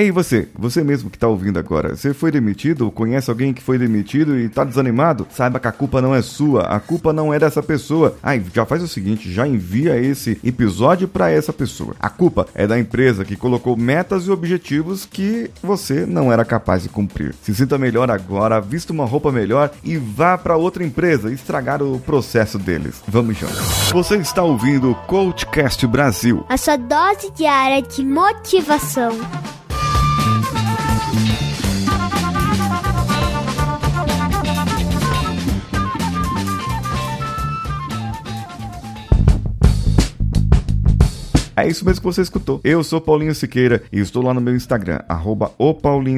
Ei, você, você mesmo que tá ouvindo agora, você foi demitido conhece alguém que foi demitido e tá desanimado? Saiba que a culpa não é sua, a culpa não é dessa pessoa. Ai, já faz o seguinte, já envia esse episódio para essa pessoa. A culpa é da empresa que colocou metas e objetivos que você não era capaz de cumprir. Se sinta melhor agora, vista uma roupa melhor e vá para outra empresa estragar o processo deles. Vamos juntos. Você está ouvindo o Coachcast Brasil. A sua dose diária de motivação. Thank you. É isso mesmo que você escutou. Eu sou Paulinho Siqueira e estou lá no meu Instagram, arroba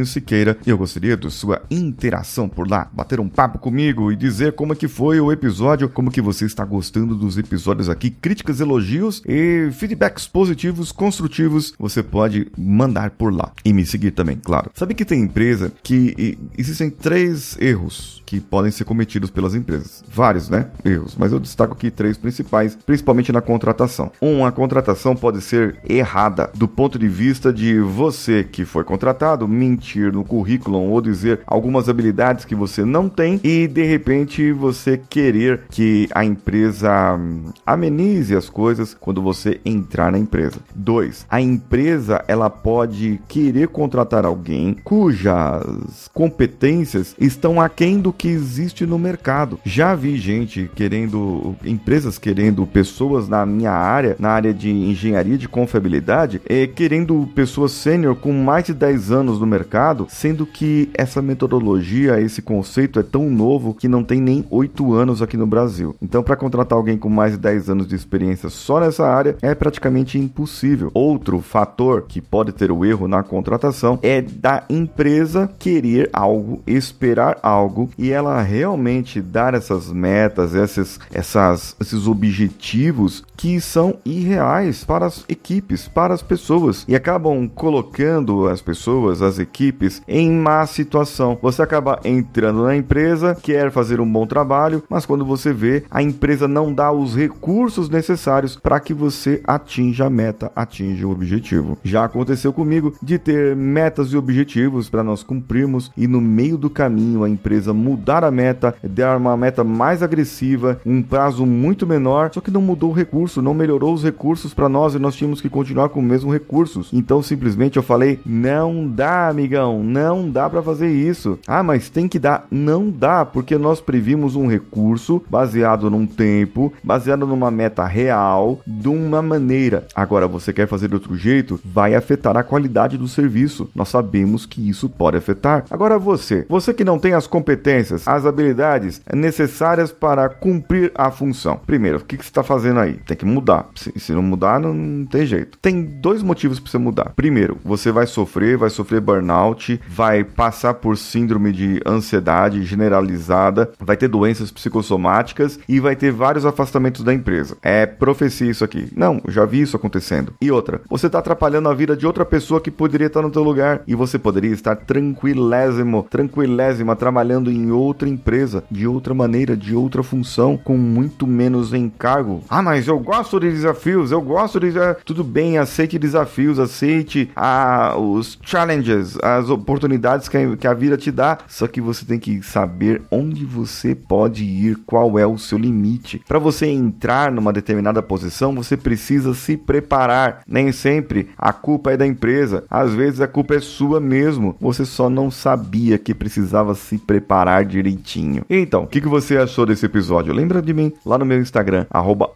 Siqueira, e eu gostaria de sua interação por lá, bater um papo comigo e dizer como é que foi o episódio, como que você está gostando dos episódios aqui, críticas, elogios e feedbacks positivos, construtivos, você pode mandar por lá. E me seguir também, claro. Sabe que tem empresa que existem três erros que podem ser cometidos pelas empresas. Vários, né? Erros, mas eu destaco aqui três principais, principalmente na contratação. Um, a contratação pode pode ser errada do ponto de vista de você que foi contratado mentir no currículo ou dizer algumas habilidades que você não tem e de repente você querer que a empresa hum, amenize as coisas quando você entrar na empresa. 2. A empresa ela pode querer contratar alguém cujas competências estão aquém do que existe no mercado. Já vi gente querendo empresas querendo pessoas na minha área, na área de engenharia engenharia de confiabilidade, é, querendo pessoas sênior com mais de 10 anos no mercado, sendo que essa metodologia, esse conceito é tão novo que não tem nem 8 anos aqui no Brasil. Então, para contratar alguém com mais de 10 anos de experiência só nessa área é praticamente impossível. Outro fator que pode ter o erro na contratação é da empresa querer algo, esperar algo e ela realmente dar essas metas, essas, essas, esses objetivos que são irreais para as equipes, para as pessoas e acabam colocando as pessoas, as equipes em má situação. Você acaba entrando na empresa, quer fazer um bom trabalho, mas quando você vê, a empresa não dá os recursos necessários para que você atinja a meta, atinja o objetivo. Já aconteceu comigo de ter metas e objetivos para nós cumprirmos e no meio do caminho a empresa mudar a meta, dar uma meta mais agressiva, um prazo muito menor, só que não mudou o recurso, não melhorou os recursos para nós e nós tínhamos que continuar com os mesmos recursos. Então simplesmente eu falei: não dá, amigão, não dá para fazer isso. Ah, mas tem que dar. Não dá, porque nós previmos um recurso baseado num tempo, baseado numa meta real, de uma maneira. Agora, você quer fazer de outro jeito, vai afetar a qualidade do serviço. Nós sabemos que isso pode afetar. Agora, você, você que não tem as competências, as habilidades necessárias para cumprir a função. Primeiro, o que, que você está fazendo aí? Tem que que mudar. Se, se não mudar, não, não, tem jeito. Tem dois motivos para você mudar. Primeiro, você vai sofrer, vai sofrer burnout, vai passar por síndrome de ansiedade generalizada, vai ter doenças psicossomáticas e vai ter vários afastamentos da empresa. É profecia isso aqui. Não, já vi isso acontecendo. E outra, você está atrapalhando a vida de outra pessoa que poderia estar no teu lugar e você poderia estar tranquilésimo, tranquilésima trabalhando em outra empresa, de outra maneira, de outra função, com muito menos encargo. Ah, mas eu gosto de desafios, eu gosto de. Tudo bem, aceite desafios, aceite a, os challenges, as oportunidades que a, que a vida te dá. Só que você tem que saber onde você pode ir, qual é o seu limite. Para você entrar numa determinada posição, você precisa se preparar. Nem sempre a culpa é da empresa, às vezes a culpa é sua mesmo. Você só não sabia que precisava se preparar direitinho. Então, o que, que você achou desse episódio? Lembra de mim lá no meu Instagram, arroba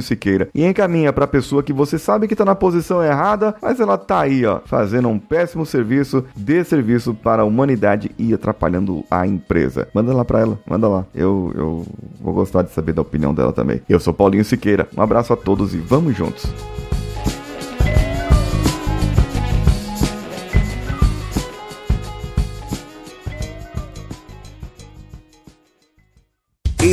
Siqueira e encaminha para a pessoa que você sabe que está na posição errada, mas ela tá aí, ó, fazendo um péssimo serviço, de serviço para a humanidade e atrapalhando a empresa. Manda lá para ela, manda lá. Eu, eu vou gostar de saber da opinião dela também. Eu sou Paulinho Siqueira. Um abraço a todos e vamos juntos.